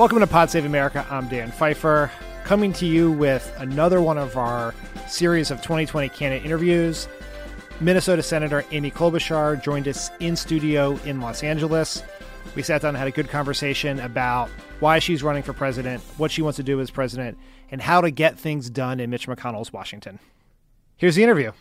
Welcome to Pod Save America. I'm Dan Pfeiffer, coming to you with another one of our series of 2020 candidate interviews. Minnesota Senator Amy Klobuchar joined us in studio in Los Angeles. We sat down and had a good conversation about why she's running for president, what she wants to do as president, and how to get things done in Mitch McConnell's Washington. Here's the interview.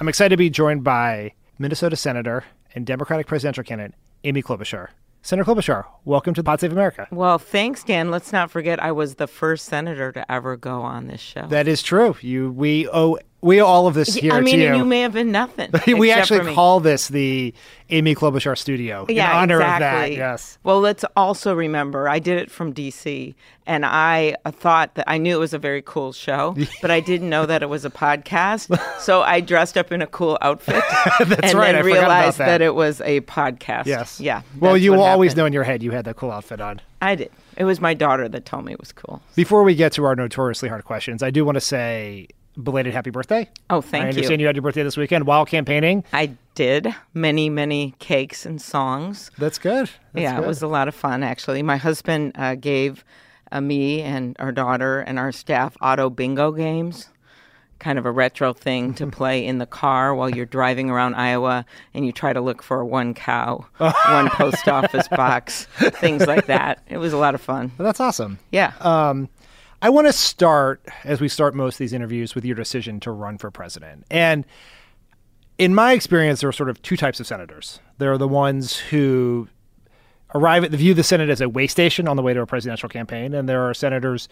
I'm excited to be joined by Minnesota Senator and Democratic presidential candidate Amy Klobuchar. Senator Klobuchar, welcome to Pod Save America. Well, thanks, Dan. Let's not forget I was the first senator to ever go on this show. That is true. You, we owe we owe all of this here I mean, you. you may have been nothing. we actually call this the Amy Klobuchar Studio yeah, in honor exactly. of that. Yes. Well, let's also remember I did it from D.C. and I uh, thought that I knew it was a very cool show, but I didn't know that it was a podcast. so I dressed up in a cool outfit That's and right, then I realized that. it was a podcast. Yes. Yeah. Well, you will always know in your head you had that cool outfit on. I did. It was my daughter that told me it was cool. Before we get to our notoriously hard questions, I do want to say belated happy birthday. Oh, thank you. I you. understand you had your birthday this weekend while campaigning. I did many, many cakes and songs. That's good. That's yeah, good. it was a lot of fun, actually. My husband uh, gave uh, me and our daughter and our staff auto bingo games, kind of a retro thing to play in the car while you're driving around Iowa and you try to look for one cow, one post office box, things like that. It was a lot of fun. Well, that's awesome. Yeah. Um, I want to start, as we start most of these interviews, with your decision to run for president. And in my experience, there are sort of two types of senators. There are the ones who arrive at the view of the Senate as a way station on the way to a presidential campaign, and there are senators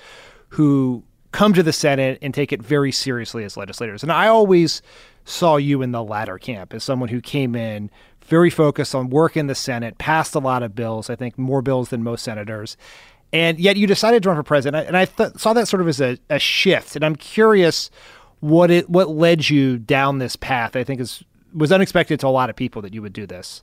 who come to the Senate and take it very seriously as legislators. And I always saw you in the latter camp as someone who came in very focused on work in the Senate, passed a lot of bills, I think more bills than most senators. And yet you decided to run for president. And I th- saw that sort of as a, a shift. And I'm curious what it what led you down this path. I think is was unexpected to a lot of people that you would do this.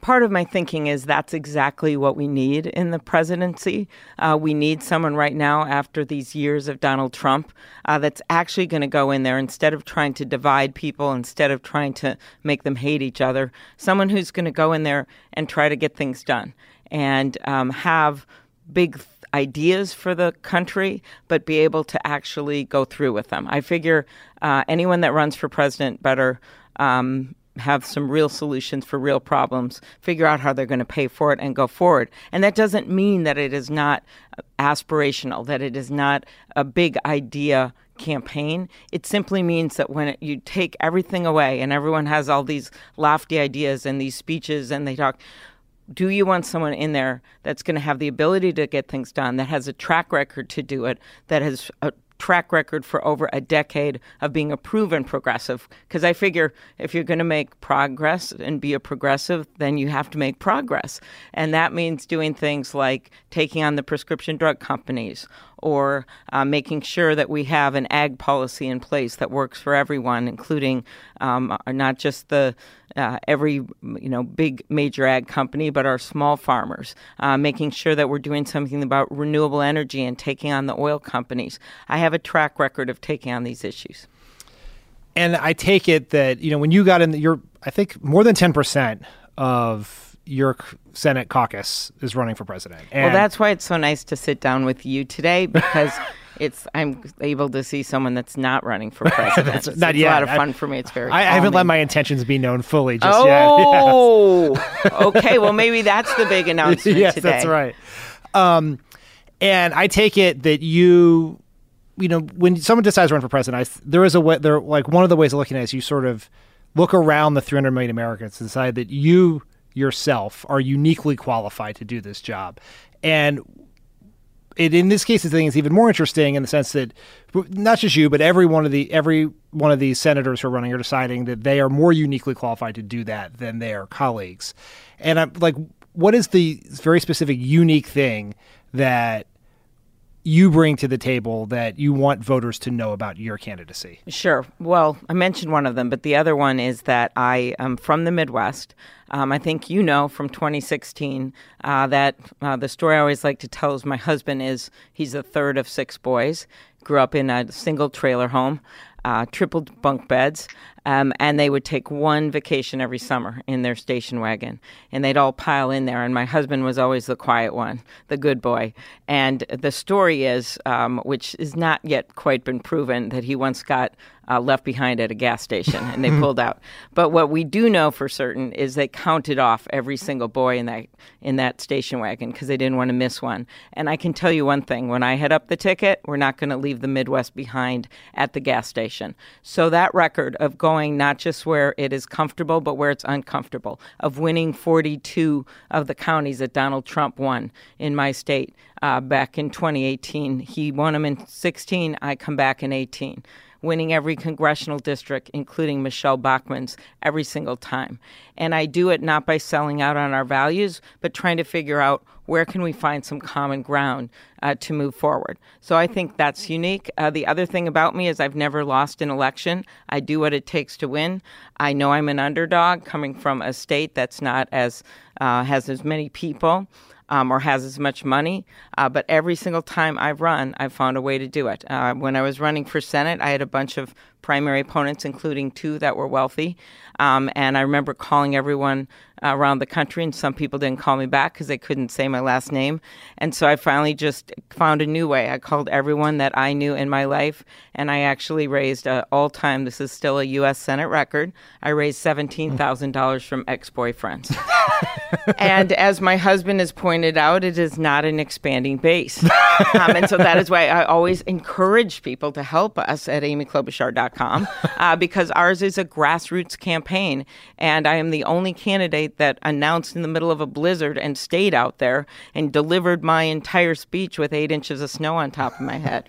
part of my thinking is that's exactly what we need in the presidency. Uh, we need someone right now, after these years of Donald Trump, uh, that's actually going to go in there instead of trying to divide people, instead of trying to make them hate each other, someone who's going to go in there and try to get things done and um, have big ideas for the country, but be able to actually go through with them. I figure uh, anyone that runs for president better um, have some real solutions for real problems, figure out how they're going to pay for it, and go forward. And that doesn't mean that it is not aspirational, that it is not a big idea campaign. It simply means that when it, you take everything away and everyone has all these lofty ideas and these speeches and they talk, do you want someone in there that's going to have the ability to get things done, that has a track record to do it, that has a track record for over a decade of being a proven progressive? Because I figure if you're going to make progress and be a progressive, then you have to make progress. And that means doing things like taking on the prescription drug companies or uh, making sure that we have an ag policy in place that works for everyone, including um, not just the uh, every you know big major ag company, but our small farmers. Uh, making sure that we're doing something about renewable energy and taking on the oil companies. I have a track record of taking on these issues. And I take it that you know when you got in, the, you're I think more than ten percent of your Senate caucus is running for president. well, that's why it's so nice to sit down with you today because. It's I'm able to see someone that's not running for president. it's, not it's yet. a lot of I- fun for me. It's very. I, I haven't let my intentions be known fully just yet. Yes. Oh, okay. Well, maybe that's the big announcement yes, today. that's right. Um, and I take it that you, you know, when someone decides to run for president, I, there is a way. There, like one of the ways of looking at it is you sort of look around the 300 million Americans and decide that you yourself are uniquely qualified to do this job. And it, in this case, I think it's even more interesting in the sense that not just you, but every one of the every one of these senators who are running are deciding that they are more uniquely qualified to do that than their colleagues. And I'm like, what is the very specific, unique thing that you bring to the table that you want voters to know about your candidacy? Sure. Well, I mentioned one of them, but the other one is that I am from the Midwest. Um, I think you know from 2016 uh, that uh, the story I always like to tell is my husband is he's the third of six boys. Grew up in a single trailer home, uh, triple bunk beds, um, and they would take one vacation every summer in their station wagon, and they'd all pile in there. And my husband was always the quiet one, the good boy. And the story is, um, which is not yet quite been proven, that he once got uh, left behind at a gas station and they pulled out. But what we do know for certain is they counted off every single boy in that in that station wagon because they didn't want to miss one. And I can tell you one thing: when I head up the ticket, we're not going to leave the Midwest behind at the gas station. So that record of going not just where it is comfortable, but where it's uncomfortable, of winning 42 of the counties that Donald Trump won in my state uh, back in 2018. He won them in 16. I come back in 18 winning every congressional district, including Michelle Bachmann's, every single time. And I do it not by selling out on our values, but trying to figure out where can we find some common ground uh, to move forward. So I think that's unique. Uh, the other thing about me is I've never lost an election. I do what it takes to win. I know I'm an underdog coming from a state that's not as uh, has as many people um, or has as much money. Uh, but every single time I've run, I've found a way to do it. Uh, when I was running for Senate, I had a bunch of primary opponents, including two that were wealthy. Um, and I remember calling everyone around the country, and some people didn't call me back because they couldn't say my last name. And so I finally just found a new way. I called everyone that I knew in my life, and I actually raised uh, all time. This is still a U.S. Senate record. I raised seventeen thousand dollars from ex-boyfriends. and as my husband has pointed out, it is not an expanding base, um, and so that is why I always encourage people to help us at Uh, because ours is a grassroots campaign, and I am the only candidate that announced in the middle of a blizzard and stayed out there and delivered my entire speech with eight inches of snow on top of my head.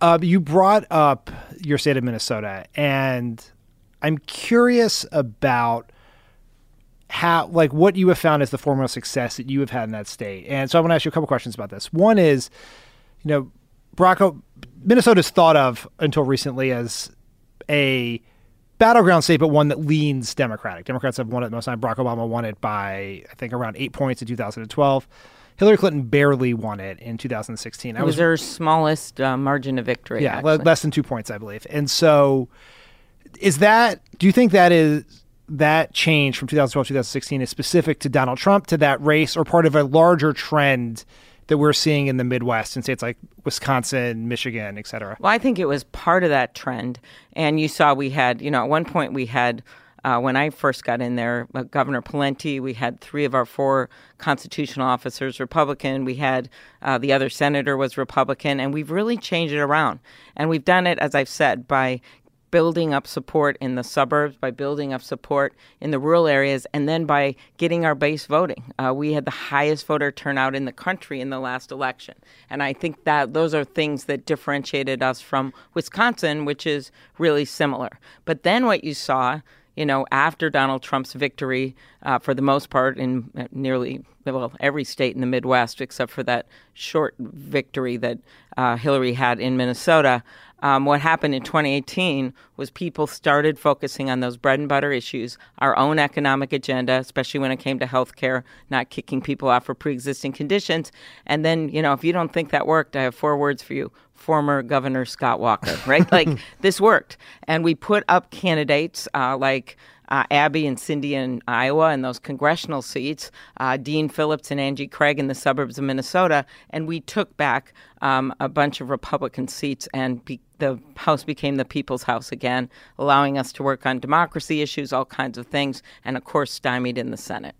Uh, you brought up your state of Minnesota, and I'm curious about how, like, what you have found as the formula of success that you have had in that state. And so I want to ask you a couple questions about this. One is, you know, Barack, Minnesota is thought of until recently as a battleground state, but one that leans Democratic. Democrats have won it most time. Barack Obama won it by I think around eight points in 2012. Hillary Clinton barely won it in 2016. It was, was her smallest uh, margin of victory. Yeah, actually. less than two points, I believe. And so, is that? Do you think that is that change from 2012 to 2016 is specific to Donald Trump to that race, or part of a larger trend? That we're seeing in the Midwest in states like Wisconsin, Michigan, et cetera? Well, I think it was part of that trend. And you saw we had, you know, at one point we had uh, when I first got in there, uh, Governor Pawlenty, we had three of our four constitutional officers Republican. We had uh, the other senator was Republican, and we've really changed it around. And we've done it, as I've said, by building up support in the suburbs, by building up support in the rural areas, and then by getting our base voting. Uh, we had the highest voter turnout in the country in the last election. And I think that those are things that differentiated us from Wisconsin, which is really similar. But then what you saw you know, after Donald Trump's victory, uh, for the most part, in uh, nearly well every state in the Midwest, except for that short victory that uh, Hillary had in Minnesota, um, what happened in 2018 was people started focusing on those bread and butter issues, our own economic agenda, especially when it came to health care, not kicking people off for pre existing conditions. And then, you know, if you don't think that worked, I have four words for you former Governor Scott Walker, right? like this worked. And we put up candidates uh, like uh, Abby and Cindy in Iowa and those congressional seats, uh, Dean Phillips and Angie Craig in the suburbs of Minnesota, and we took back um, a bunch of Republican seats, and be- the House became the People's House again, allowing us to work on democracy issues, all kinds of things, and of course, stymied in the Senate.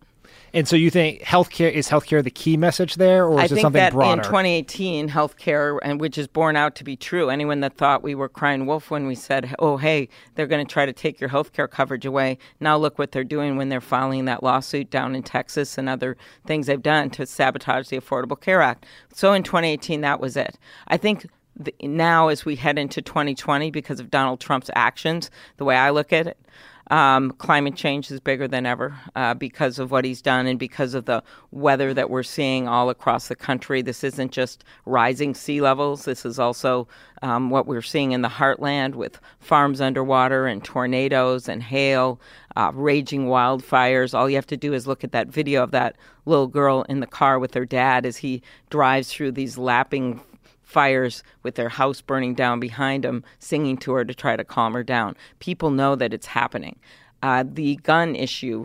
And so you think healthcare is healthcare the key message there, or is I it think something that broader? in 2018, healthcare, and which is borne out to be true. Anyone that thought we were crying wolf when we said, "Oh, hey, they're going to try to take your healthcare coverage away," now look what they're doing when they're filing that lawsuit down in Texas and other things they've done to sabotage the Affordable Care Act. So in 2018, that was it. I think the, now as we head into 2020 because of Donald Trump's actions, the way I look at it, um, climate change is bigger than ever uh, because of what he's done and because of the weather that we're seeing all across the country. This isn't just rising sea levels, this is also um, what we're seeing in the heartland with farms underwater and tornadoes and hail, uh, raging wildfires. All you have to do is look at that video of that little girl in the car with her dad as he drives through these lapping fires with their house burning down behind them, singing to her to try to calm her down. People know that it's happening. Uh, the gun issue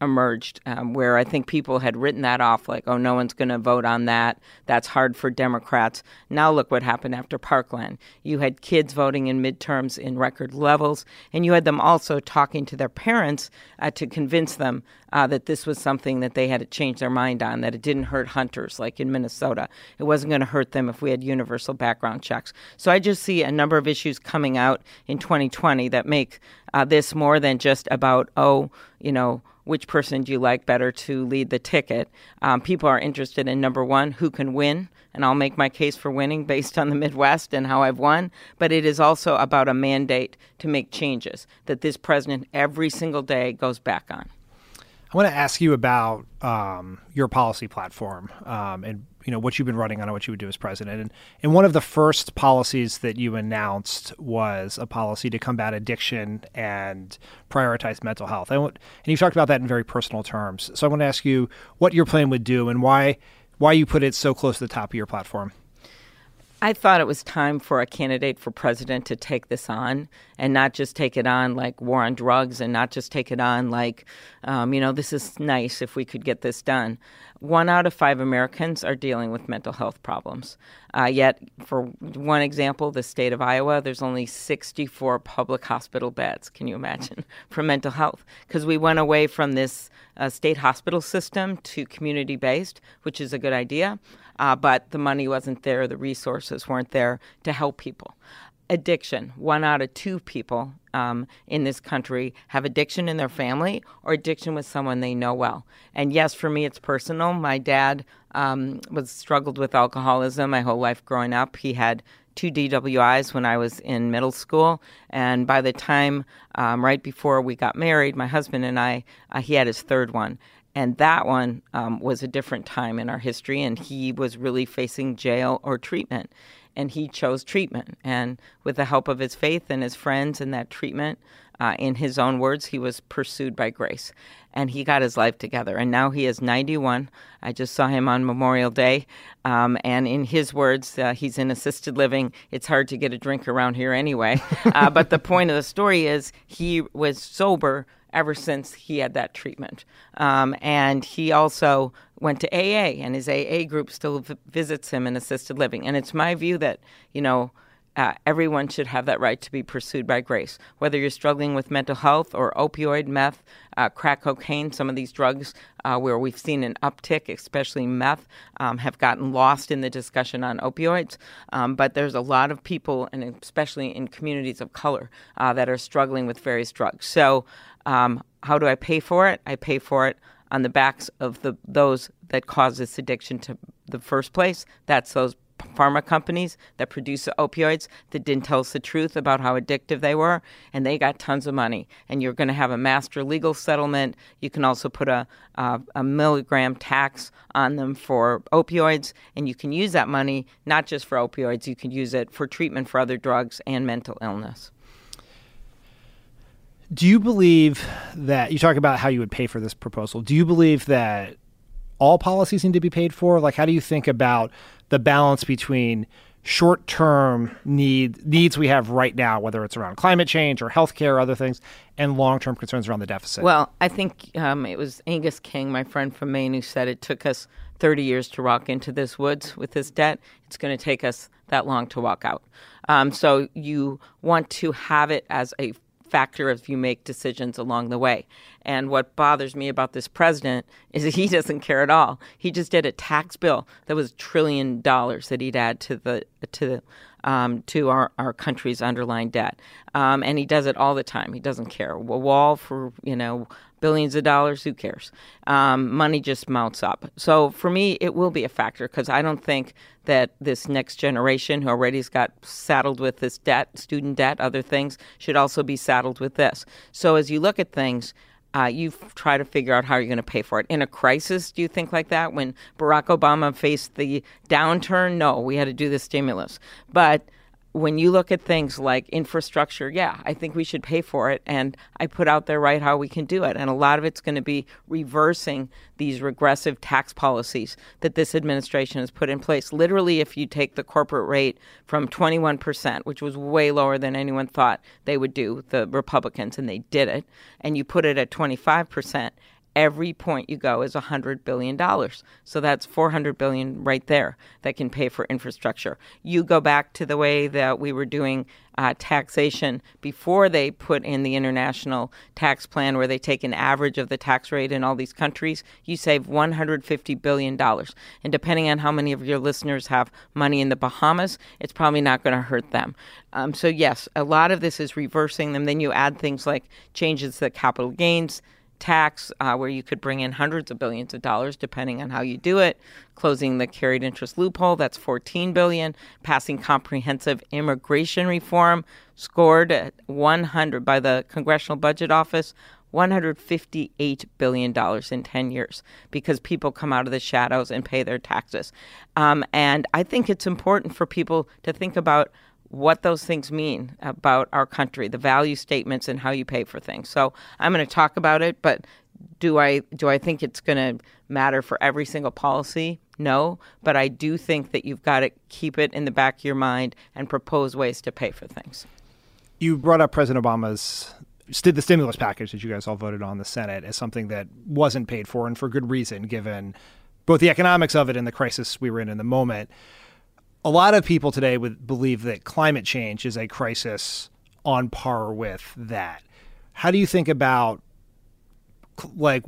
emerged um, where I think people had written that off like, oh, no one's going to vote on that. That's hard for Democrats. Now look what happened after Parkland. You had kids voting in midterms in record levels, and you had them also talking to their parents uh, to convince them uh, that this was something that they had to change their mind on, that it didn't hurt hunters like in Minnesota. It wasn't going to hurt them if we had universal background checks. So I just see a number of issues coming out in 2020 that make uh, this more than just about, oh, you know, which person do you like better to lead the ticket? Um, people are interested in number one, who can win, and I'll make my case for winning based on the Midwest and how I've won. But it is also about a mandate to make changes that this president every single day goes back on. I want to ask you about um, your policy platform um, and you know what you've been running on and what you would do as president. And, and one of the first policies that you announced was a policy to combat addiction and prioritize mental health. and you've talked about that in very personal terms. So I want to ask you what your plan would do and why why you put it so close to the top of your platform. I thought it was time for a candidate for president to take this on and not just take it on like war on drugs and not just take it on like, um, you know, this is nice if we could get this done. One out of five Americans are dealing with mental health problems. Uh, yet, for one example, the state of Iowa, there's only 64 public hospital beds. Can you imagine for mental health? Because we went away from this uh, state hospital system to community based, which is a good idea uh, but the money wasn't there, the resources weren't there to help people. Addiction. One out of two people um, in this country have addiction in their family or addiction with someone they know well. And yes, for me, it's personal. My dad um, was struggled with alcoholism my whole life growing up. He had two DWIs when I was in middle school, and by the time um, right before we got married, my husband and I, uh, he had his third one. And that one um, was a different time in our history, and he was really facing jail or treatment. And he chose treatment. And with the help of his faith and his friends and that treatment, uh, in his own words, he was pursued by grace. And he got his life together. And now he is 91. I just saw him on Memorial Day. Um, and in his words, uh, he's in assisted living. It's hard to get a drink around here anyway. Uh, but the point of the story is he was sober ever since he had that treatment. Um, and he also went to AA, and his AA group still v- visits him in assisted living. And it's my view that, you know, uh, everyone should have that right to be pursued by grace. Whether you're struggling with mental health or opioid, meth, uh, crack cocaine, some of these drugs uh, where we've seen an uptick, especially meth, um, have gotten lost in the discussion on opioids. Um, but there's a lot of people, and especially in communities of color, uh, that are struggling with various drugs. So um, how do I pay for it? I pay for it on the backs of the those that cause this addiction to the first place. That's those pharma companies that produce the opioids that didn't tell us the truth about how addictive they were, and they got tons of money. And you're going to have a master legal settlement. You can also put a, a, a milligram tax on them for opioids, and you can use that money not just for opioids, you can use it for treatment for other drugs and mental illness. Do you believe that you talk about how you would pay for this proposal? Do you believe that all policies need to be paid for? Like, how do you think about the balance between short-term need needs we have right now, whether it's around climate change or healthcare or other things, and long-term concerns around the deficit? Well, I think um, it was Angus King, my friend from Maine, who said it took us 30 years to walk into this woods with this debt. It's going to take us that long to walk out. Um, so you want to have it as a factor as you make decisions along the way. And what bothers me about this president is he doesn't care at all. He just did a tax bill that was a trillion dollars that he'd add to the to the um, to our, our country's underlying debt. Um, and he does it all the time. He doesn't care. A wall for, you know, billions of dollars, who cares? Um, money just mounts up. So for me, it will be a factor because I don't think that this next generation who already has got saddled with this debt, student debt, other things, should also be saddled with this. So as you look at things, uh, you try to figure out how you're going to pay for it. In a crisis, do you think like that? When Barack Obama faced the downturn, no, we had to do the stimulus. But when you look at things like infrastructure, yeah, I think we should pay for it. And I put out there right how we can do it. And a lot of it's going to be reversing these regressive tax policies that this administration has put in place. Literally, if you take the corporate rate from 21%, which was way lower than anyone thought they would do, the Republicans, and they did it, and you put it at 25%, every point you go is $100 billion. So that's 400 billion right there that can pay for infrastructure. You go back to the way that we were doing uh, taxation before they put in the international tax plan, where they take an average of the tax rate in all these countries, you save $150 billion. And depending on how many of your listeners have money in the Bahamas, it's probably not going to hurt them. Um, so, yes, a lot of this is reversing them. Then you add things like changes to capital gains tax uh, where you could bring in hundreds of billions of dollars depending on how you do it. Closing the carried interest loophole that's 14 billion. Passing comprehensive immigration reform scored at 100 by the congressional budget office 158 billion dollars in 10 years because people come out of the shadows and pay their taxes. Um, and i think it's important for people to think about what those things mean about our country, the value statements, and how you pay for things. So I'm going to talk about it, but do I do I think it's going to matter for every single policy? No, but I do think that you've got to keep it in the back of your mind and propose ways to pay for things. You brought up President Obama's the stimulus package that you guys all voted on the Senate as something that wasn't paid for, and for good reason, given both the economics of it and the crisis we were in in the moment a lot of people today would believe that climate change is a crisis on par with that. How do you think about like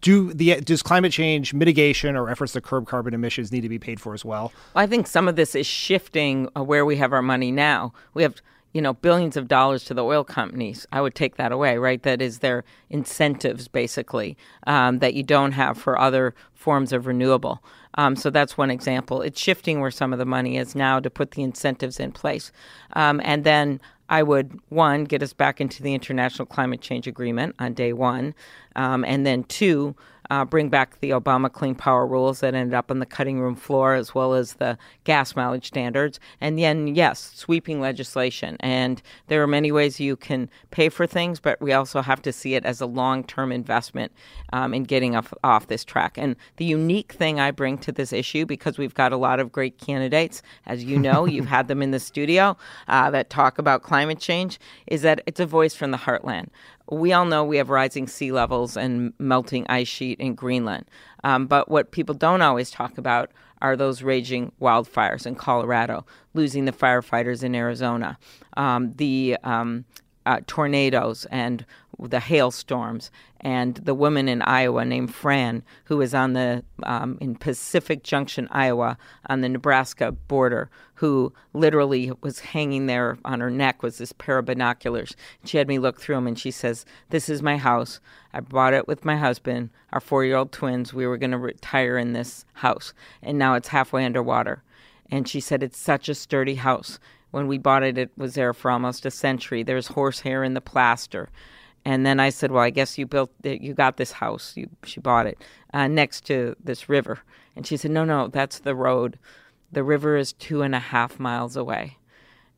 do the does climate change mitigation or efforts to curb carbon emissions need to be paid for as well? I think some of this is shifting uh, where we have our money now. We have you know billions of dollars to the oil companies. I would take that away, right? That is their incentives basically um, that you don't have for other forms of renewable. Um, so that's one example. It's shifting where some of the money is now to put the incentives in place. Um, and then I would, one, get us back into the International Climate Change Agreement on day one. Um, and then two, uh, bring back the Obama Clean Power rules that ended up on the cutting room floor, as well as the gas mileage standards. And then, yes, sweeping legislation. And there are many ways you can pay for things, but we also have to see it as a long term investment um, in getting off, off this track. And the unique thing I bring to this issue, because we've got a lot of great candidates, as you know, you've had them in the studio uh, that talk about climate change, is that it's a voice from the heartland we all know we have rising sea levels and melting ice sheet in Greenland. Um, but what people don't always talk about are those raging wildfires in Colorado, losing the firefighters in Arizona, um, the um, uh, tornadoes and the hailstorms, and the woman in Iowa named Fran, who was on the um, in Pacific Junction, Iowa, on the Nebraska border, who literally was hanging there on her neck was this pair of binoculars. She had me look through them, and she says, "This is my house. I bought it with my husband, our four-year-old twins. We were going to retire in this house, and now it's halfway underwater." And she said, "It's such a sturdy house." When we bought it, it was there for almost a century. There's horsehair in the plaster. And then I said, "Well, I guess you built, you got this house. You, she bought it uh, next to this river." And she said, "No, no, that's the road. The river is two and a half miles away,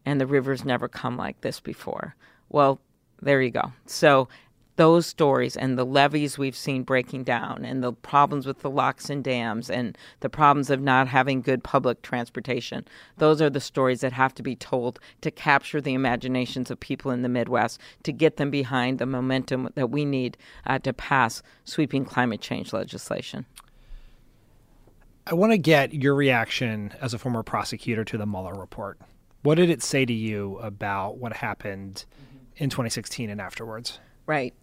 and the river's never come like this before." Well, there you go. So those stories and the levees we've seen breaking down and the problems with the locks and dams and the problems of not having good public transportation those are the stories that have to be told to capture the imaginations of people in the midwest to get them behind the momentum that we need uh, to pass sweeping climate change legislation i want to get your reaction as a former prosecutor to the mueller report what did it say to you about what happened in 2016 and afterwards? Right.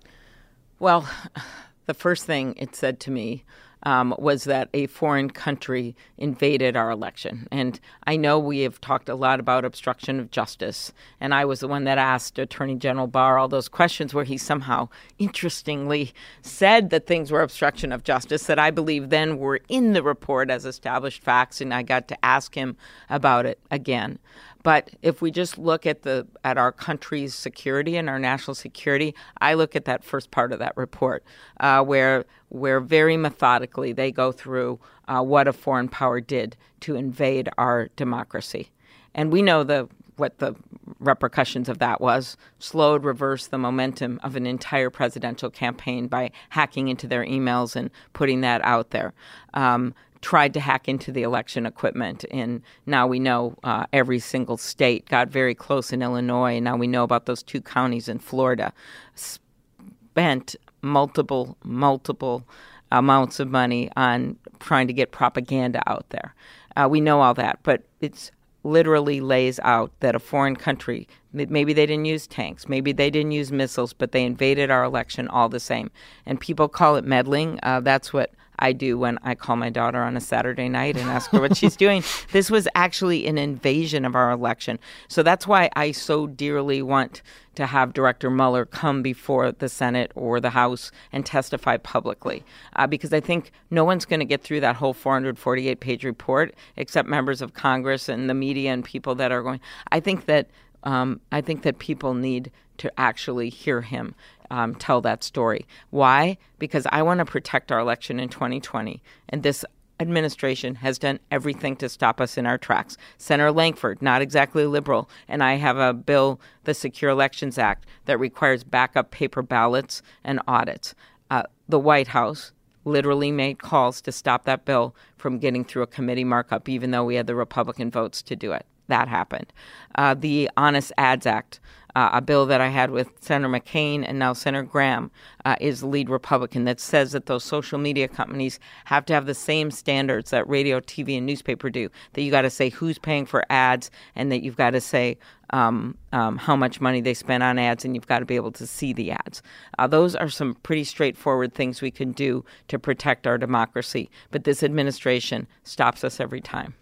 Well, the first thing it said to me um, was that a foreign country invaded our election. And I know we have talked a lot about obstruction of justice, and I was the one that asked Attorney General Barr all those questions where he somehow interestingly said that things were obstruction of justice that I believe then were in the report as established facts, and I got to ask him about it again. But if we just look at the at our country's security and our national security, I look at that first part of that report, uh, where where very methodically they go through uh, what a foreign power did to invade our democracy, and we know the what the repercussions of that was slowed reversed the momentum of an entire presidential campaign by hacking into their emails and putting that out there um, tried to hack into the election equipment. And now we know uh, every single state got very close in Illinois. Now we know about those two counties in Florida. Spent multiple, multiple amounts of money on trying to get propaganda out there. Uh, we know all that, but it's literally lays out that a foreign country maybe they didn't use tanks maybe they didn't use missiles but they invaded our election all the same and people call it meddling uh, that's what I do when I call my daughter on a Saturday night and ask her what she's doing. This was actually an invasion of our election. So that's why I so dearly want to have Director Mueller come before the Senate or the House and testify publicly. Uh, because I think no one's going to get through that whole 448 page report except members of Congress and the media and people that are going. I think that. Um, I think that people need to actually hear him um, tell that story. Why? Because I want to protect our election in 2020. And this administration has done everything to stop us in our tracks. Senator Lankford, not exactly liberal, and I have a bill, the Secure Elections Act, that requires backup paper ballots and audits. Uh, the White House literally made calls to stop that bill from getting through a committee markup, even though we had the Republican votes to do it. That happened. Uh, the Honest Ads Act uh, a bill that I had with Senator McCain and now Senator Graham uh, is the lead Republican that says that those social media companies have to have the same standards that radio, TV, and newspaper do. That you got to say who's paying for ads, and that you've got to say um, um, how much money they spend on ads, and you've got to be able to see the ads. Uh, those are some pretty straightforward things we can do to protect our democracy. But this administration stops us every time.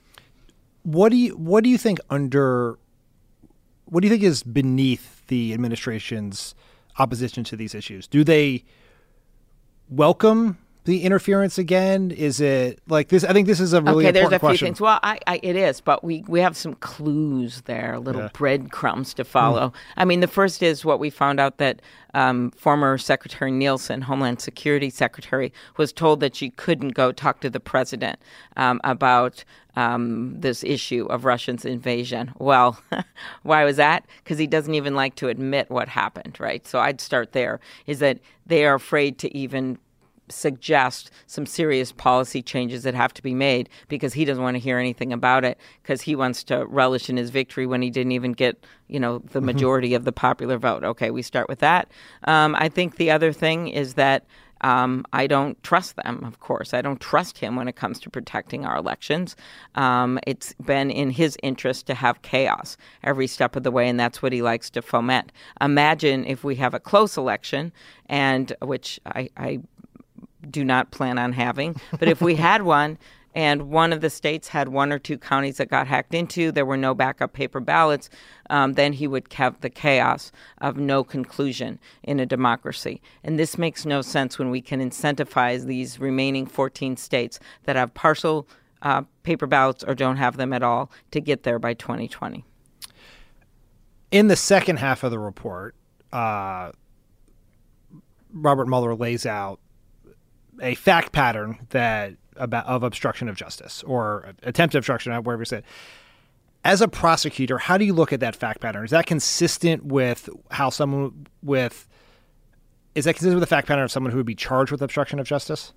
What do you What do you think under what do you think is beneath the administration's opposition to these issues? Do they welcome the interference again? Is it like this? I think this is a really important question. okay. There's a question. few things. Well, I, I, it is, but we we have some clues there, little yeah. breadcrumbs to follow. Mm. I mean, the first is what we found out that um, former Secretary Nielsen, Homeland Security Secretary, was told that she couldn't go talk to the president um, about um, this issue of Russians' invasion. Well, why was that? Because he doesn't even like to admit what happened, right? So I'd start there. Is that they are afraid to even suggest some serious policy changes that have to be made because he doesn't want to hear anything about it because he wants to relish in his victory when he didn't even get you know the mm-hmm. majority of the popular vote okay we start with that um, i think the other thing is that um, I don't trust them, of course. I don't trust him when it comes to protecting our elections. Um, it's been in his interest to have chaos every step of the way, and that's what he likes to foment. Imagine if we have a close election, and which I, I do not plan on having. But if we had one, and one of the states had one or two counties that got hacked into, there were no backup paper ballots, um, then he would have the chaos of no conclusion in a democracy. And this makes no sense when we can incentivize these remaining 14 states that have partial uh, paper ballots or don't have them at all to get there by 2020. In the second half of the report, uh, Robert Mueller lays out a fact pattern that about of obstruction of justice or attempted obstruction, wherever you said. As a prosecutor, how do you look at that fact pattern? Is that consistent with how someone with is that consistent with the fact pattern of someone who would be charged with obstruction of justice?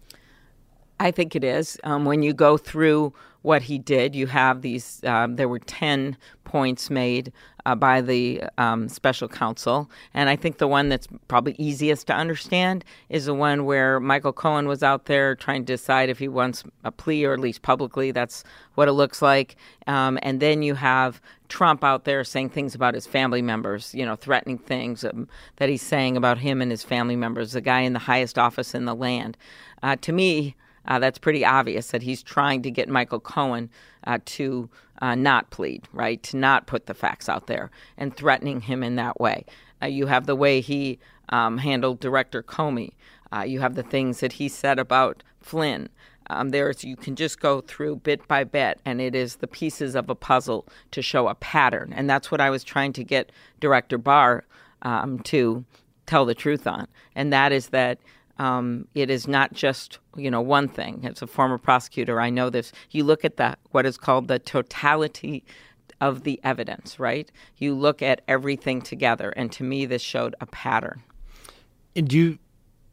I think it is. Um, when you go through what he did, you have these, um, there were 10 points made uh, by the um, special counsel. And I think the one that's probably easiest to understand is the one where Michael Cohen was out there trying to decide if he wants a plea, or at least publicly, that's what it looks like. Um, and then you have Trump out there saying things about his family members, you know, threatening things um, that he's saying about him and his family members, the guy in the highest office in the land. Uh, to me, uh, that's pretty obvious that he's trying to get Michael Cohen uh, to uh, not plead, right? To not put the facts out there and threatening him in that way. Uh, you have the way he um, handled Director Comey. Uh, you have the things that he said about Flynn. Um, there's you can just go through bit by bit, and it is the pieces of a puzzle to show a pattern, and that's what I was trying to get Director Barr um, to tell the truth on, and that is that um, it is not just you know one thing. As a former prosecutor, I know this. You look at the what is called the totality of the evidence, right? You look at everything together, and to me, this showed a pattern. And do you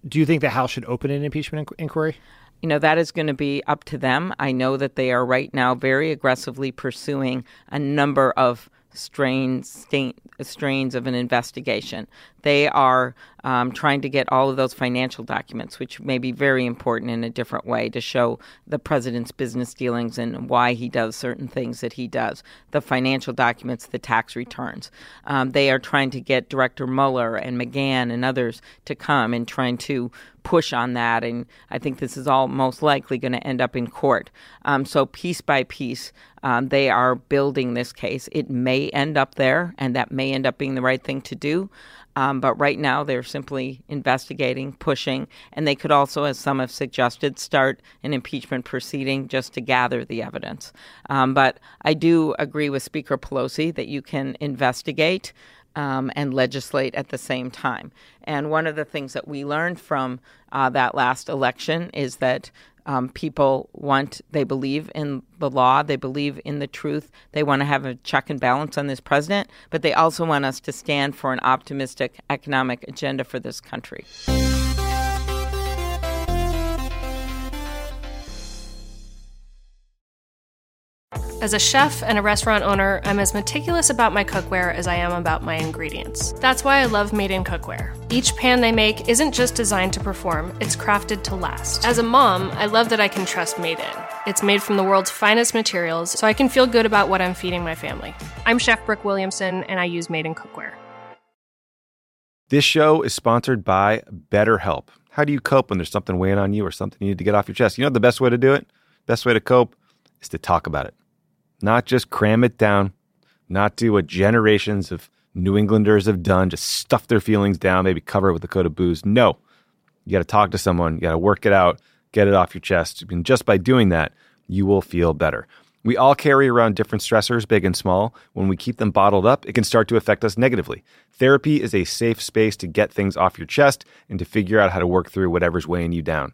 do you think the House should open an impeachment inquiry? You know, that is going to be up to them. I know that they are right now very aggressively pursuing a number of strains, stain, strains of an investigation. They are um, trying to get all of those financial documents, which may be very important in a different way to show the president's business dealings and why he does certain things that he does. The financial documents, the tax returns. Um, they are trying to get Director Mueller and McGahn and others to come and trying to push on that. And I think this is all most likely going to end up in court. Um, so, piece by piece, um, they are building this case. It may end up there, and that may end up being the right thing to do. Um, but right now, they're simply investigating, pushing, and they could also, as some have suggested, start an impeachment proceeding just to gather the evidence. Um, but I do agree with Speaker Pelosi that you can investigate. Um, and legislate at the same time. And one of the things that we learned from uh, that last election is that um, people want, they believe in the law, they believe in the truth, they want to have a check and balance on this president, but they also want us to stand for an optimistic economic agenda for this country. As a chef and a restaurant owner, I'm as meticulous about my cookware as I am about my ingredients. That's why I love Made in Cookware. Each pan they make isn't just designed to perform, it's crafted to last. As a mom, I love that I can trust Made in. It's made from the world's finest materials, so I can feel good about what I'm feeding my family. I'm Chef Brooke Williamson, and I use Made in Cookware. This show is sponsored by BetterHelp. How do you cope when there's something weighing on you or something you need to get off your chest? You know the best way to do it? Best way to cope is to talk about it not just cram it down, not do what generations of New Englanders have done, just stuff their feelings down, maybe cover it with a coat of booze. No, you got to talk to someone, you got to work it out, get it off your chest. And just by doing that, you will feel better. We all carry around different stressors, big and small. When we keep them bottled up, it can start to affect us negatively. Therapy is a safe space to get things off your chest and to figure out how to work through whatever's weighing you down.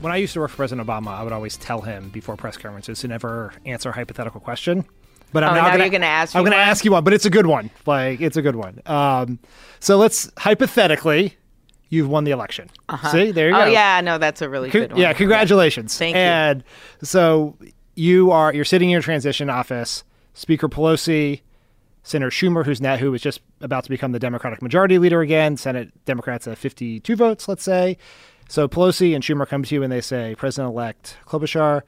when I used to work for President Obama, I would always tell him before press conferences to never answer a hypothetical question. But I'm oh, now, now going to ask. I'm going to ask you one, but it's a good one. Like it's a good one. Um, so let's hypothetically, you've won the election. Uh-huh. See, there you oh, go. Oh yeah, no, that's a really good one. Yeah, congratulations. Thank you. And so you are you're sitting in your transition office. Speaker Pelosi, Senator Schumer, who's now who is just about to become the Democratic Majority Leader again. Senate Democrats have 52 votes, let's say. So Pelosi and Schumer come to you and they say, President elect Klobuchar,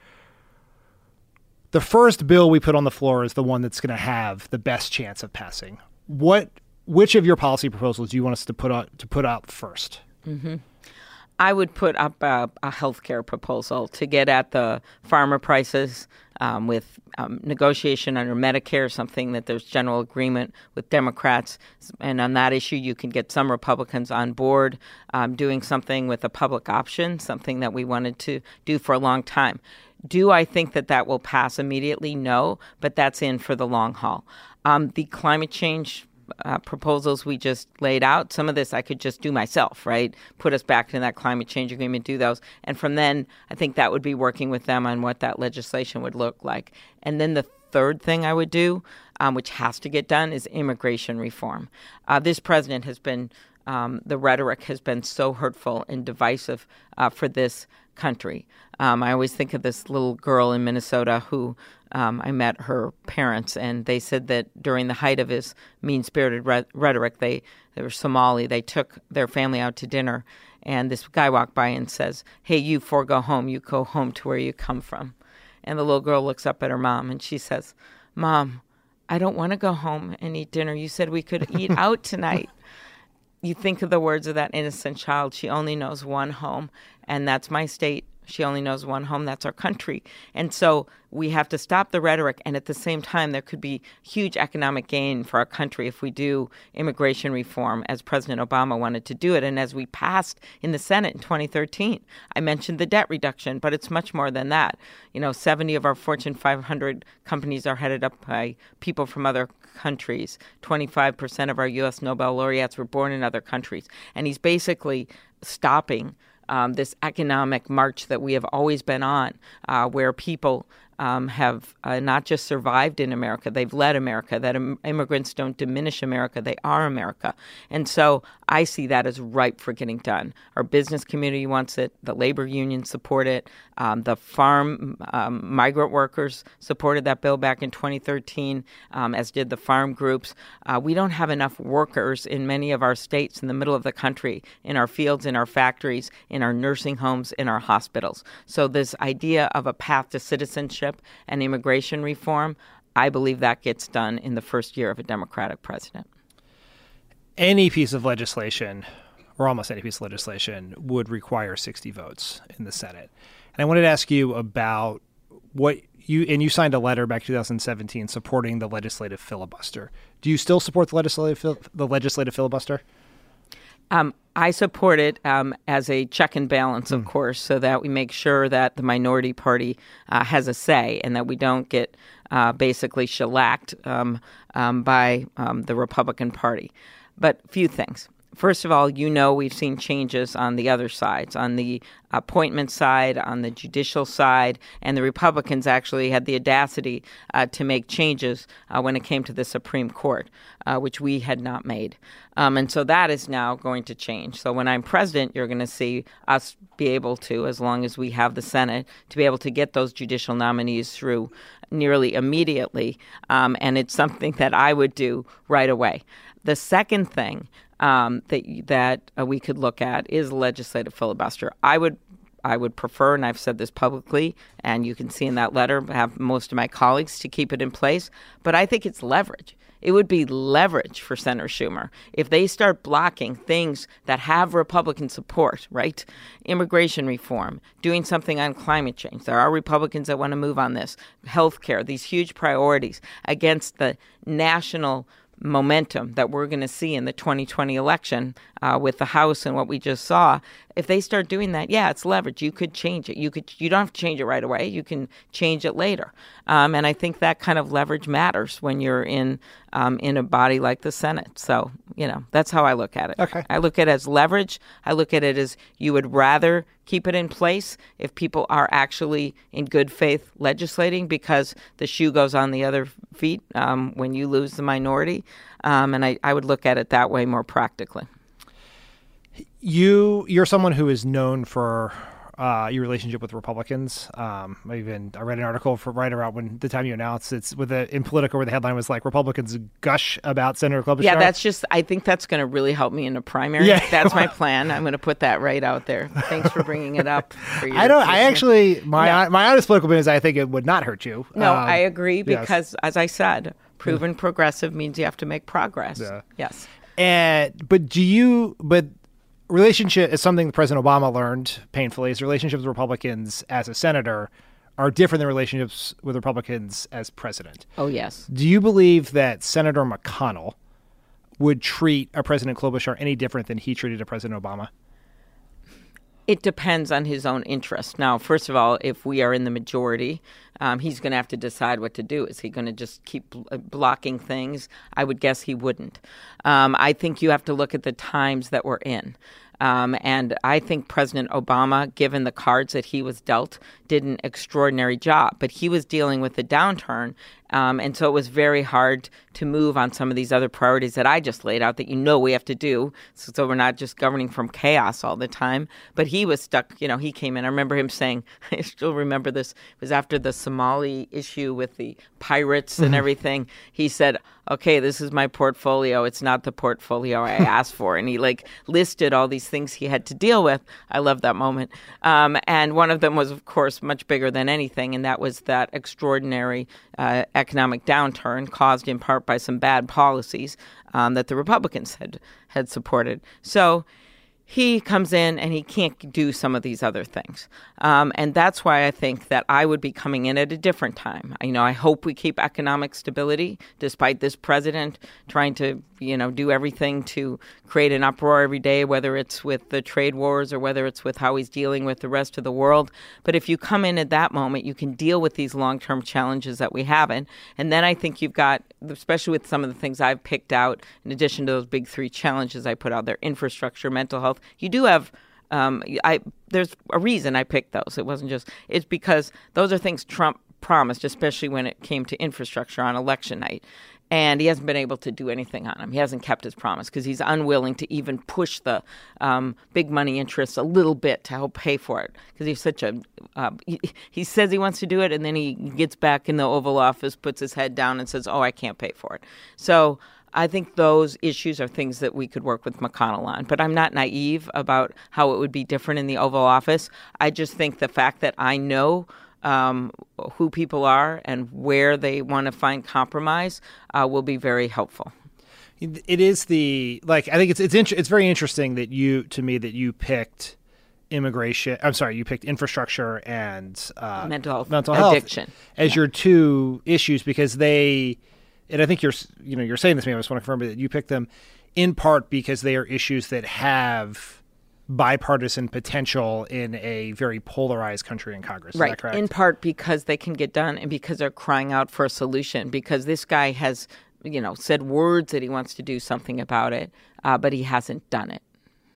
the first bill we put on the floor is the one that's going to have the best chance of passing. What, which of your policy proposals do you want us to put out to put out 1st mm-hmm. I would put up a, a health care proposal to get at the pharma prices um, with um, negotiation under Medicare, something that there's general agreement with Democrats. And on that issue, you can get some Republicans on board um, doing something with a public option, something that we wanted to do for a long time. Do I think that that will pass immediately? No, but that's in for the long haul. Um, the climate change uh, proposals we just laid out, some of this I could just do myself, right? Put us back in that climate change agreement, do those. And from then, I think that would be working with them on what that legislation would look like. And then the third thing I would do, um, which has to get done, is immigration reform. Uh, this president has been, um, the rhetoric has been so hurtful and divisive uh, for this country. Um, I always think of this little girl in Minnesota who um, I met her parents, and they said that during the height of his mean-spirited re- rhetoric, they they were Somali. They took their family out to dinner, and this guy walked by and says, "Hey, you four, go home. You go home to where you come from." And the little girl looks up at her mom, and she says, "Mom, I don't want to go home and eat dinner. You said we could eat out tonight." You think of the words of that innocent child. She only knows one home, and that's my state she only knows one home, that's our country. And so we have to stop the rhetoric. And at the same time, there could be huge economic gain for our country if we do immigration reform as President Obama wanted to do it. And as we passed in the Senate in 2013, I mentioned the debt reduction, but it's much more than that. You know, 70 of our Fortune 500 companies are headed up by people from other countries. 25% of our U.S. Nobel laureates were born in other countries. And he's basically stopping um, this economic march that we have always been on, uh, where people um, have uh, not just survived in America, they've led America, that Im- immigrants don't diminish America, they are America. And so I see that as ripe for getting done. Our business community wants it, the labor unions support it, um, the farm um, migrant workers supported that bill back in 2013, um, as did the farm groups. Uh, we don't have enough workers in many of our states in the middle of the country, in our fields, in our factories, in our nursing homes, in our hospitals. So, this idea of a path to citizenship citizenship and immigration reform, I believe that gets done in the first year of a Democratic president. Any piece of legislation, or almost any piece of legislation, would require 60 votes in the Senate. And I wanted to ask you about what you and you signed a letter back 2017 supporting the legislative filibuster. Do you still support the legislative the legislative filibuster? Um, I support it um, as a check and balance, of mm. course, so that we make sure that the minority party uh, has a say and that we don't get uh, basically shellacked um, um by um, the Republican Party. But few things. First of all, you know we've seen changes on the other sides, on the appointment side, on the judicial side, and the Republicans actually had the audacity uh, to make changes uh, when it came to the Supreme Court, uh, which we had not made. Um, and so that is now going to change. So when I'm president, you're going to see us be able to, as long as we have the Senate, to be able to get those judicial nominees through nearly immediately. Um, and it's something that I would do right away. The second thing um, that that uh, we could look at is legislative filibuster. I would I would prefer, and I've said this publicly, and you can see in that letter, have most of my colleagues to keep it in place. But I think it's leverage. It would be leverage for Senator Schumer if they start blocking things that have Republican support, right? Immigration reform, doing something on climate change. There are Republicans that want to move on this, health care, these huge priorities against the national momentum that we're going to see in the 2020 election uh, with the House and what we just saw, if they start doing that, yeah, it's leverage. You could change it. You could. You don't have to change it right away. You can change it later. Um, and I think that kind of leverage matters when you're in um, in a body like the Senate. So you know that's how I look at it. Okay. I look at it as leverage. I look at it as you would rather keep it in place if people are actually in good faith legislating because the shoe goes on the other feet um, when you lose the minority. Um, and I, I would look at it that way more practically you you're someone who is known for uh, your relationship with Republicans. Um, I even I read an article for right around when the time you announced it's with the in Politico where the headline was like Republicans gush about Senator Klobuchar. Yeah, that's just. I think that's going to really help me in a primary. Yeah. that's my plan. I'm going to put that right out there. Thanks for bringing it up. I don't. I actually my my honest political opinion is I think it would not hurt you. No, Um, I agree yes. because, as I said, proven progressive means you have to make progress. Yeah. Yes. And but do you? But relationship is something that President Obama learned painfully. His relationships with Republicans as a senator are different than relationships with Republicans as president. Oh yes. Do you believe that Senator McConnell would treat a President Klobuchar any different than he treated a President Obama? It depends on his own interest. Now, first of all, if we are in the majority, um, he's going to have to decide what to do. Is he going to just keep bl- uh, blocking things? I would guess he wouldn't. Um, I think you have to look at the times that we're in. Um, and I think President Obama, given the cards that he was dealt, did an extraordinary job. But he was dealing with the downturn. Um, and so it was very hard to move on some of these other priorities that I just laid out that you know we have to do. So, so we're not just governing from chaos all the time. But he was stuck, you know, he came in. I remember him saying, I still remember this, it was after the Somali issue with the pirates and everything. He said, okay, this is my portfolio. It's not the portfolio I asked for. And he like listed all these things he had to deal with. I love that moment. Um, and one of them was, of course, much bigger than anything, and that was that extraordinary uh, economic downturn caused in part by some bad policies um, that the Republicans had had supported. So he comes in and he can't do some of these other things. Um, and that's why I think that I would be coming in at a different time. You know, I hope we keep economic stability despite this president trying to, you know, do everything to create an uproar every day, whether it's with the trade wars or whether it's with how he's dealing with the rest of the world. But if you come in at that moment, you can deal with these long term challenges that we haven't. And then I think you've got, especially with some of the things I've picked out, in addition to those big three challenges I put out there infrastructure, mental health, you do have um, I there's a reason I picked those. It wasn't just it's because those are things Trump promised, especially when it came to infrastructure on election night. And he hasn't been able to do anything on him. He hasn't kept his promise because he's unwilling to even push the um, big money interests a little bit to help pay for it. Because he's such a, uh, he, he says he wants to do it, and then he gets back in the Oval Office, puts his head down, and says, "Oh, I can't pay for it." So I think those issues are things that we could work with McConnell on. But I'm not naive about how it would be different in the Oval Office. I just think the fact that I know um, who people are and where they want to find compromise uh, will be very helpful. It is the like I think it's it's int- it's very interesting that you to me that you picked immigration. I'm sorry, you picked infrastructure and uh, Mental health, mental health addiction. as your two issues because they and I think you're you know you're saying this to me. I just want to confirm that you picked them in part because they are issues that have bipartisan potential in a very polarized country in Congress. Right. In part because they can get done and because they're crying out for a solution. Because this guy has, you know, said words that he wants to do something about it, uh, but he hasn't done it.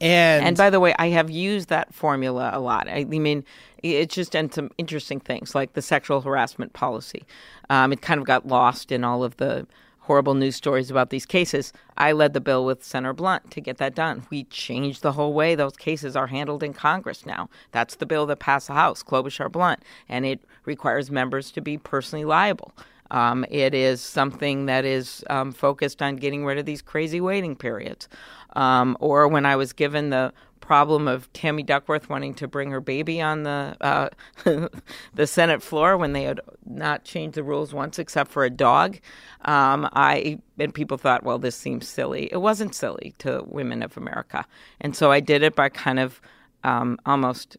And, And by the way, I have used that formula a lot. I, I mean, it's just done some interesting things like the sexual harassment policy. Um, it kind of got lost in all of the horrible news stories about these cases. I led the bill with Senator Blunt to get that done. We changed the whole way those cases are handled in Congress now. That's the bill that passed the House, Klobuchar Blunt, and it requires members to be personally liable. Um, it is something that is um, focused on getting rid of these crazy waiting periods. Um, or when I was given the problem of Tammy Duckworth wanting to bring her baby on the uh, the Senate floor when they had not changed the rules once except for a dog. Um, I and people thought, well, this seems silly. It wasn't silly to women of America, and so I did it by kind of um, almost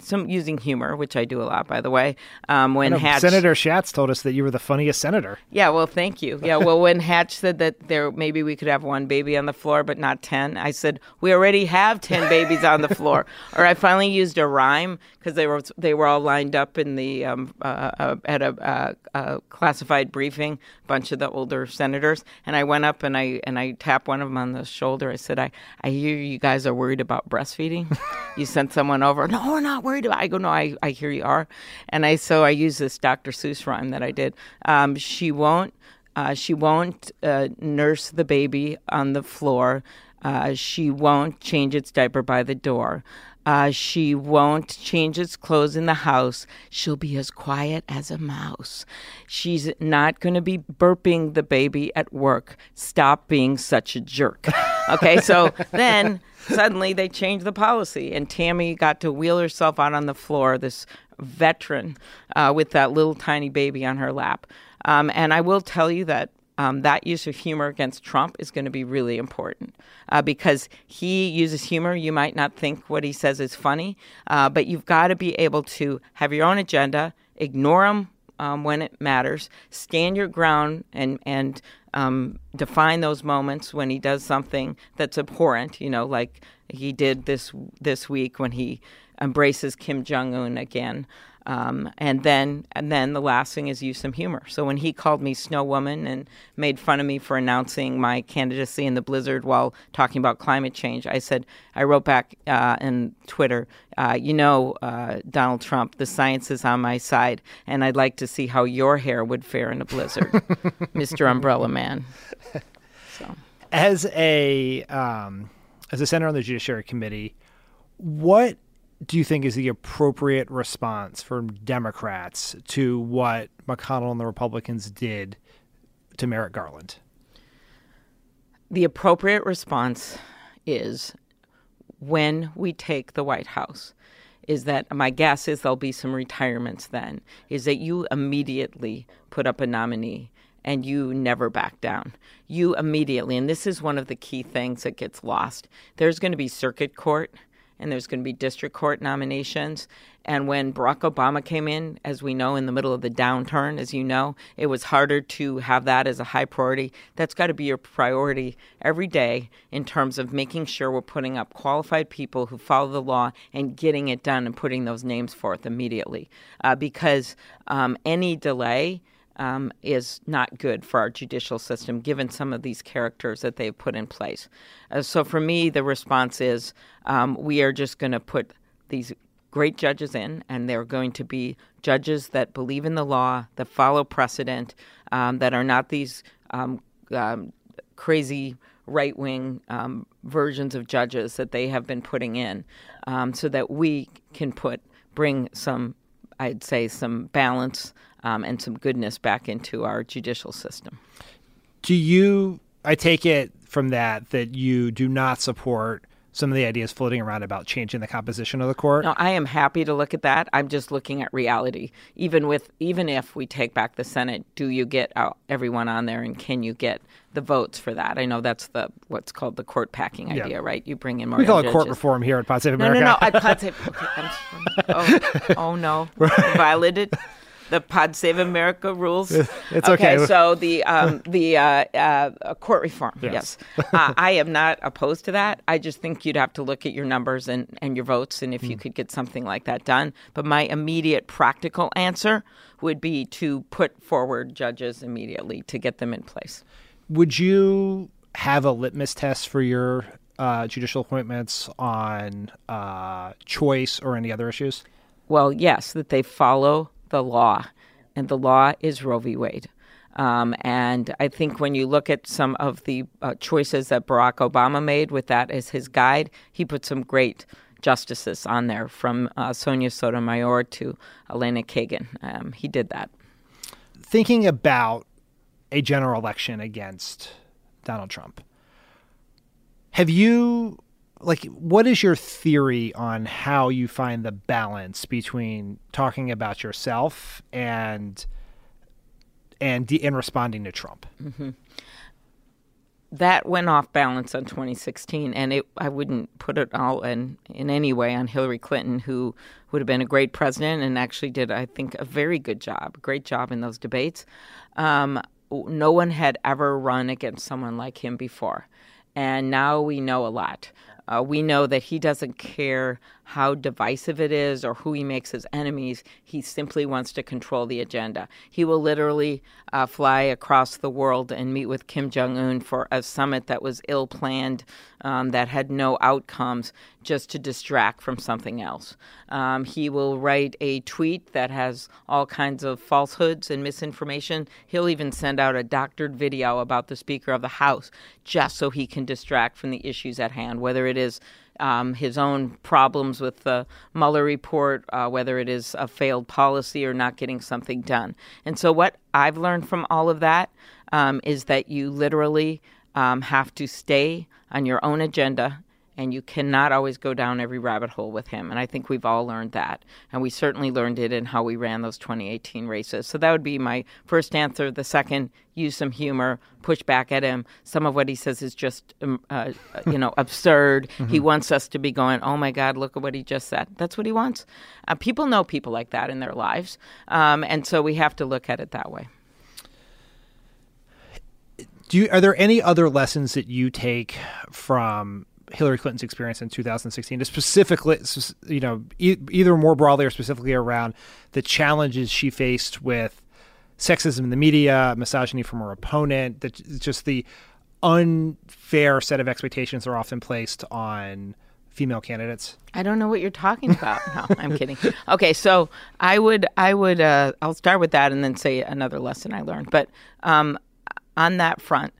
some using humor, which I do a lot, by the way. Um, when Hatch, Senator Schatz told us that you were the funniest senator. yeah, well, thank you. Yeah, well, when Hatch said that there maybe we could have one baby on the floor, but not ten, I said we already have ten babies on the floor. Or I finally used a rhyme because they were they were all lined up in the um, uh, uh, at a uh, uh, classified briefing, a bunch of the older senators, and I went up and I and I tapped one of them on the shoulder. I said, I I hear you guys are worried about breastfeeding. you sent someone over. No, we're not worried about. I go, no, I, I hear you are, and I so I use this Dr. Seuss rhyme that I did. Um, she won't. Uh, she won't uh, nurse the baby on the floor. Uh, she won't change its diaper by the door. Uh, she won't change its clothes in the house. She'll be as quiet as a mouse. She's not going to be burping the baby at work. Stop being such a jerk. Okay, so then suddenly they changed the policy, and Tammy got to wheel herself out on the floor, this veteran uh, with that little tiny baby on her lap. Um, and I will tell you that um, that use of humor against Trump is going to be really important uh, because he uses humor. You might not think what he says is funny, uh, but you've got to be able to have your own agenda, ignore him um, when it matters, stand your ground, and and um, define those moments when he does something that's abhorrent. You know, like he did this this week when he embraces Kim Jong Un again. Um, and then, and then the last thing is use some humor. So when he called me Snow Woman and made fun of me for announcing my candidacy in the blizzard while talking about climate change, I said, I wrote back uh, in Twitter, uh, you know, uh, Donald Trump, the science is on my side, and I'd like to see how your hair would fare in a blizzard, Mr. Umbrella Man. So. As a um, as a senator on the Judiciary Committee, what do you think is the appropriate response from Democrats to what McConnell and the Republicans did to Merrick Garland? The appropriate response is when we take the White House, is that my guess is there'll be some retirements then, is that you immediately put up a nominee and you never back down. You immediately, and this is one of the key things that gets lost. There's going to be circuit court and there's going to be district court nominations. And when Barack Obama came in, as we know, in the middle of the downturn, as you know, it was harder to have that as a high priority. That's got to be your priority every day in terms of making sure we're putting up qualified people who follow the law and getting it done and putting those names forth immediately. Uh, because um, any delay, um, is not good for our judicial system, given some of these characters that they've put in place. Uh, so for me, the response is um, we are just going to put these great judges in, and they're going to be judges that believe in the law, that follow precedent, um, that are not these um, um, crazy right wing um, versions of judges that they have been putting in, so that we can put bring some, I'd say, some balance um, and some goodness back into our judicial system. Do you, I take it from that, that you do not support some of the ideas floating around about changing the composition of the court? No, I am happy to look at that. I'm just looking at reality. Even with, even if we take back the Senate, do you get out everyone on there, and can you get the votes for that? I know that's the what's called the court packing idea, Yeah. right? You bring in more. we call it court reform here at Pod No, America. no, no. I Pod Save. Okay, I'm. Oh, oh no, violated the Pod Save America rules. It's okay. So the um, the uh, uh, court reform. Yes. Yes, uh, I am not opposed to that. I just think you'd have to look at your numbers and and your votes, and if Hmm. you could get something like that done. But my immediate practical answer would be to put forward judges immediately to get them in place. Would you have a litmus test for your uh, judicial appointments on uh, choice or any other issues? Well, yes, that they follow the law, and the law is Roe v. Wade. Um, and I think when you look at some of the uh, choices that Barack Obama made with that as his guide, he put some great justices on there from uh, Sonia Sotomayor to Elena Kagan. Um, he did that. Thinking about a general election against Donald Trump, have you like what is your theory on how you find the balance between talking about yourself and and de- and responding to Trump? Mm-hmm. That went off balance on 2016, and it, I wouldn't put it all in in any way on Hillary Clinton, who would have been a great president and actually did, I think, a very good job, great job in those debates. Um, no one had ever run against someone like him before, and now we know a lot. Uh, we know that he doesn't care how divisive it is or who he makes his enemies. He simply wants to control the agenda. He will literally uh, fly across the world and meet with Kim Jong un for a summit that was ill planned, um, that had no outcomes, just to distract from something else. Um, he will write a tweet that has all kinds of falsehoods and misinformation. He'll even send out a doctored video about the Speaker of the House just so he can distract from the issues at hand, whether it is um, his own problems with the Mueller report, uh, whether it is a failed policy or not getting something done. And so, what I've learned from all of that um, is that you literally um, have to stay on your own agenda and you cannot always go down every rabbit hole with him. And I think we've all learned that. And we certainly learned it in how we ran those 2018 races. So that would be my first answer. The second, use some humor, push back at him. Some of what he says is just, um, uh, you know, absurd. Mm-hmm. He wants us to be going, oh my God, look at what he just said. That's what he wants. Uh, people know people like that in their lives. Um, and so we have to look at it that way. Do you, are there any other lessons that you take from Hillary Clinton's experience in 2016, specifically, you know, e- either more broadly or specifically around the challenges she faced with sexism in the media, misogyny from her opponent, that just the unfair set of expectations that are often placed on female candidates? I don't know what you're talking about. No, I'm kidding. Okay, so I would, I would, uh, I'll start with that and then say another lesson I learned. But um, on that front,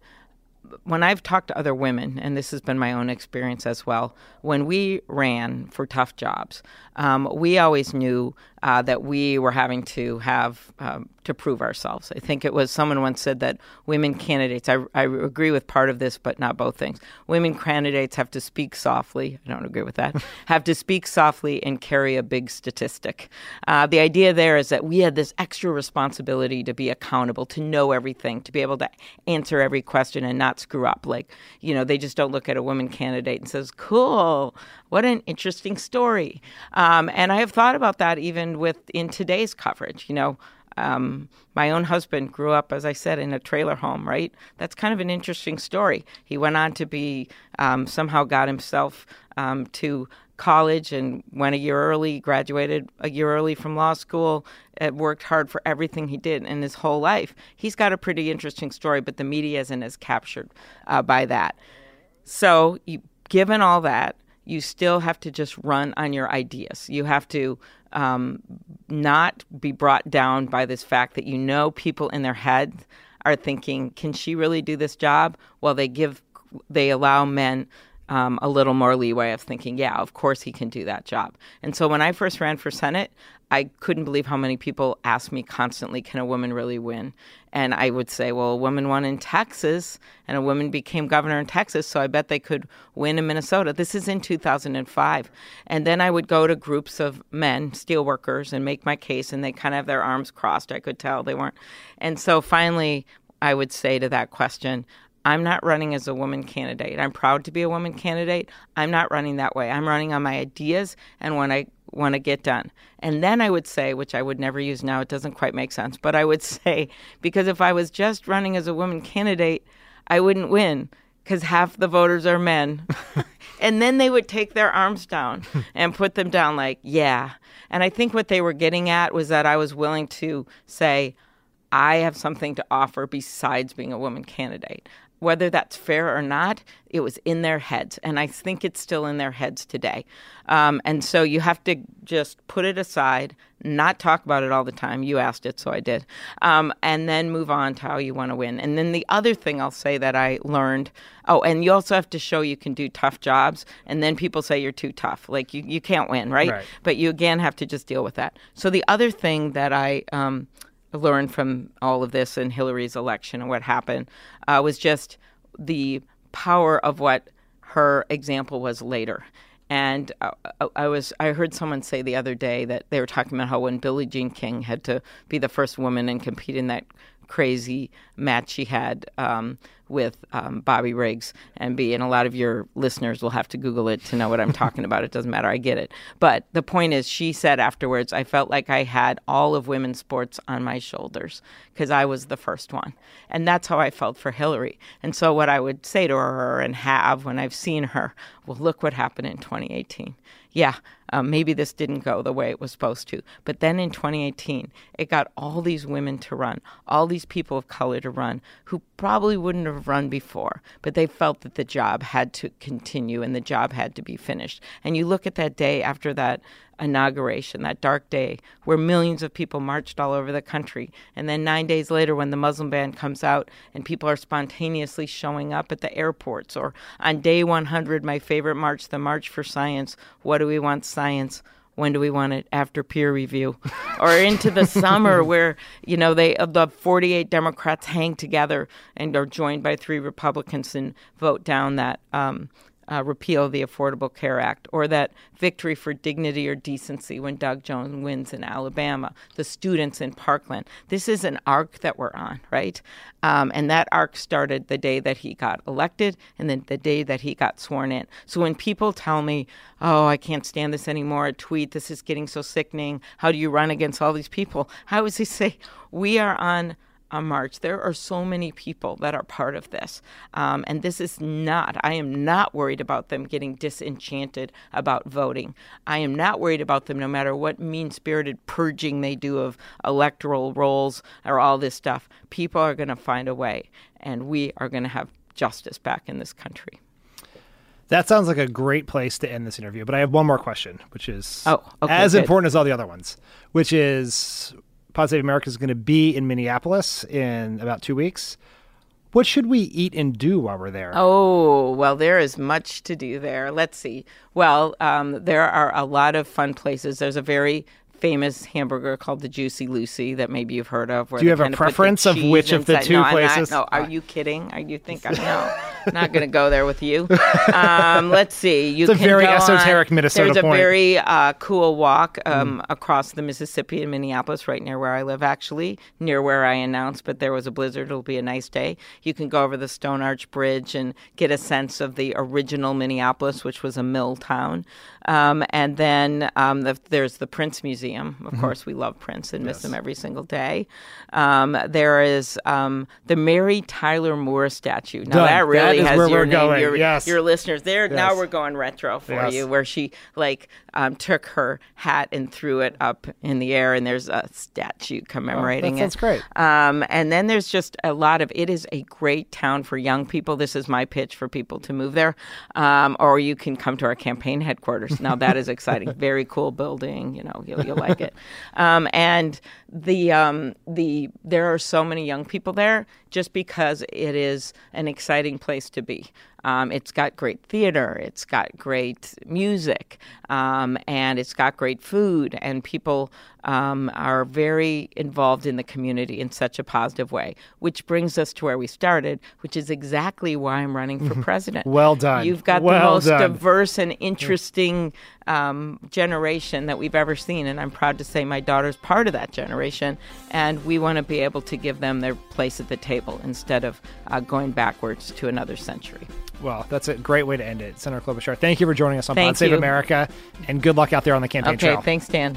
when I've talked to other women, and this has been my own experience as well, when we ran for tough jobs, um, we always knew uh, that we were having to have um, to prove ourselves. I think it was someone once said that women candidates. I, I agree with part of this, but not both things. Women candidates have to speak softly. I don't agree with that. have to speak softly and carry a big statistic. Uh, the idea there is that we had this extra responsibility to be accountable, to know everything, to be able to answer every question and not screw up. Like you know, they just don't look at a woman candidate and says, "Cool, what an interesting story." Um, and I have thought about that even with in today's coverage. You know, um, my own husband grew up, as I said, in a trailer home, right? That's kind of an interesting story. He went on to be, um, somehow got himself um, to college and went a year early, graduated a year early from law school, worked hard for everything he did in his whole life. He's got a pretty interesting story, but the media isn't as captured uh, by that. So, given all that, you still have to just run on your ideas. You have to um, not be brought down by this fact that you know people in their head are thinking, "Can she really do this job?" Well, they give, they allow men um, a little more leeway of thinking, "Yeah, of course he can do that job." And so when I first ran for Senate, I couldn't believe how many people asked me constantly, "Can a woman really win?" And I would say, "Well, a woman won in Texas, and a woman became governor in Texas, so I bet they could win in Minnesota." This is in 2005, and then I would go to groups of men, steelworkers, and make my case, and they kind of have their arms crossed. I could tell they weren't. And so finally, I would say to that question, I'm not running as a woman candidate. I'm proud to be a woman candidate. I'm not running that way. I'm running on my ideas and when I want to get done. And then I would say, which I would never use now, it doesn't quite make sense, but I would say, because if I was just running as a woman candidate, I wouldn't win because half the voters are men. and then they would take their arms down and put them down, like, yeah. And I think what they were getting at was that I was willing to say, I have something to offer besides being a woman candidate. Whether that's fair or not, it was in their heads. And I think it's still in their heads today. Um, and so you have to just put it aside, not talk about it all the time. You asked it, so I did. Um, and then move on to how you want to win. And then the other thing I'll say that I learned oh, and you also have to show you can do tough jobs. And then people say you're too tough. Like you, you can't win, right? Right. But you again have to just deal with that. So the other thing that I, um, learned from all of this and Hillary's election and what happened uh, was just the power of what her example was later. And uh, I was I heard someone say the other day that they were talking about how when Billie Jean King had to be the first woman and compete in that crazy match she had um, with um, Bobby Riggs and B. And a lot of your listeners will have to Google it to know what I'm talking about. It doesn't matter. I get it. But the point is, she said afterwards, I felt like I had all of women's sports on my shoulders because I was the first one. And that's how I felt for Hillary. And so, what I would say to her and have when I've seen her, well, look what happened in 2018 yeah, um, maybe this didn't go the way it was supposed to. But then in 2018, it got all these women to run, all these people of color to run who probably wouldn't have run before, but they felt that the job had to continue and the job had to be finished. And you look at that day after that inauguration, that dark day where millions of people marched all over the country. And then nine days later, when the Muslim ban comes out and people are spontaneously showing up at the airports, or on day 100, my favorite march, the March for Science, what do we want science? When do we want it? After peer review. Or into the summer where you know they the 48 democrats hang together and are joined by three republicans and vote down that um, uh, repeal the Affordable Care Act, or that victory for dignity or decency when Doug Jones wins in Alabama, the students in Parkland. This is an arc that we're on, right? Um, and that arc started the day that he got elected and then the day that he got sworn in. So when people tell me, oh, I can't stand this anymore, a tweet, this is getting so sickening, how do you run against all these people? How does he say, we are on a march. There are so many people that are part of this. Um, and this is not, I am not worried about them getting disenchanted about voting. I am not worried about them no matter what mean spirited purging they do of electoral rolls or all this stuff. People are going to find a way, and we are going to have justice back in this country. That sounds like a great place to end this interview. But I have one more question, which is oh, okay, as good. important as all the other ones, which is Pod Save America is going to be in Minneapolis in about two weeks. What should we eat and do while we're there? Oh, well, there is much to do there. Let's see. Well, um, there are a lot of fun places. There's a very famous hamburger called the Juicy Lucy that maybe you've heard of. Do you have a preference of which of the two no, places? Not, no, are you kidding? Are you think I'm no, not going to go there with you? Um, let's see. You it's a very esoteric on, Minnesota There's point. a very uh, cool walk um, mm. across the Mississippi in Minneapolis, right near where I live, actually, near where I announced. But there was a blizzard. It'll be a nice day. You can go over the Stone Arch Bridge and get a sense of the original Minneapolis, which was a mill town. Um, and then um, the, there's the Prince Museum, of mm-hmm. course we love Prince and miss yes. him every single day. Um, there is um, the Mary Tyler Moore statue. Now Done. that really that has your name, going. your, yes. your listeners. There yes. now we're going retro for you, where she like um, took her hat and threw it up in the air, and there's a statue commemorating oh, that sounds it. great. Um, and then there's just a lot of. It is a great town for young people. This is my pitch for people to move there, um, or you can come to our campaign headquarters. Now that is exciting. Very cool building. You know, you'll, you'll like it. Um, and the um, the there are so many young people there just because it is an exciting place to be. Um, it's got great theater, it's got great music, um, and it's got great food, and people um, are very involved in the community in such a positive way. Which brings us to where we started, which is exactly why I'm running for president. well done. You've got well the most done. diverse and interesting um, generation that we've ever seen, and I'm proud to say my daughter's part of that generation, and we want to be able to give them their place at the table instead of uh, going backwards to another century. Well, that's a great way to end it. Senator Klobuchar, thank you for joining us on Thank Pod Save you. America, and good luck out there on the campaign Okay, trail. thanks, Dan.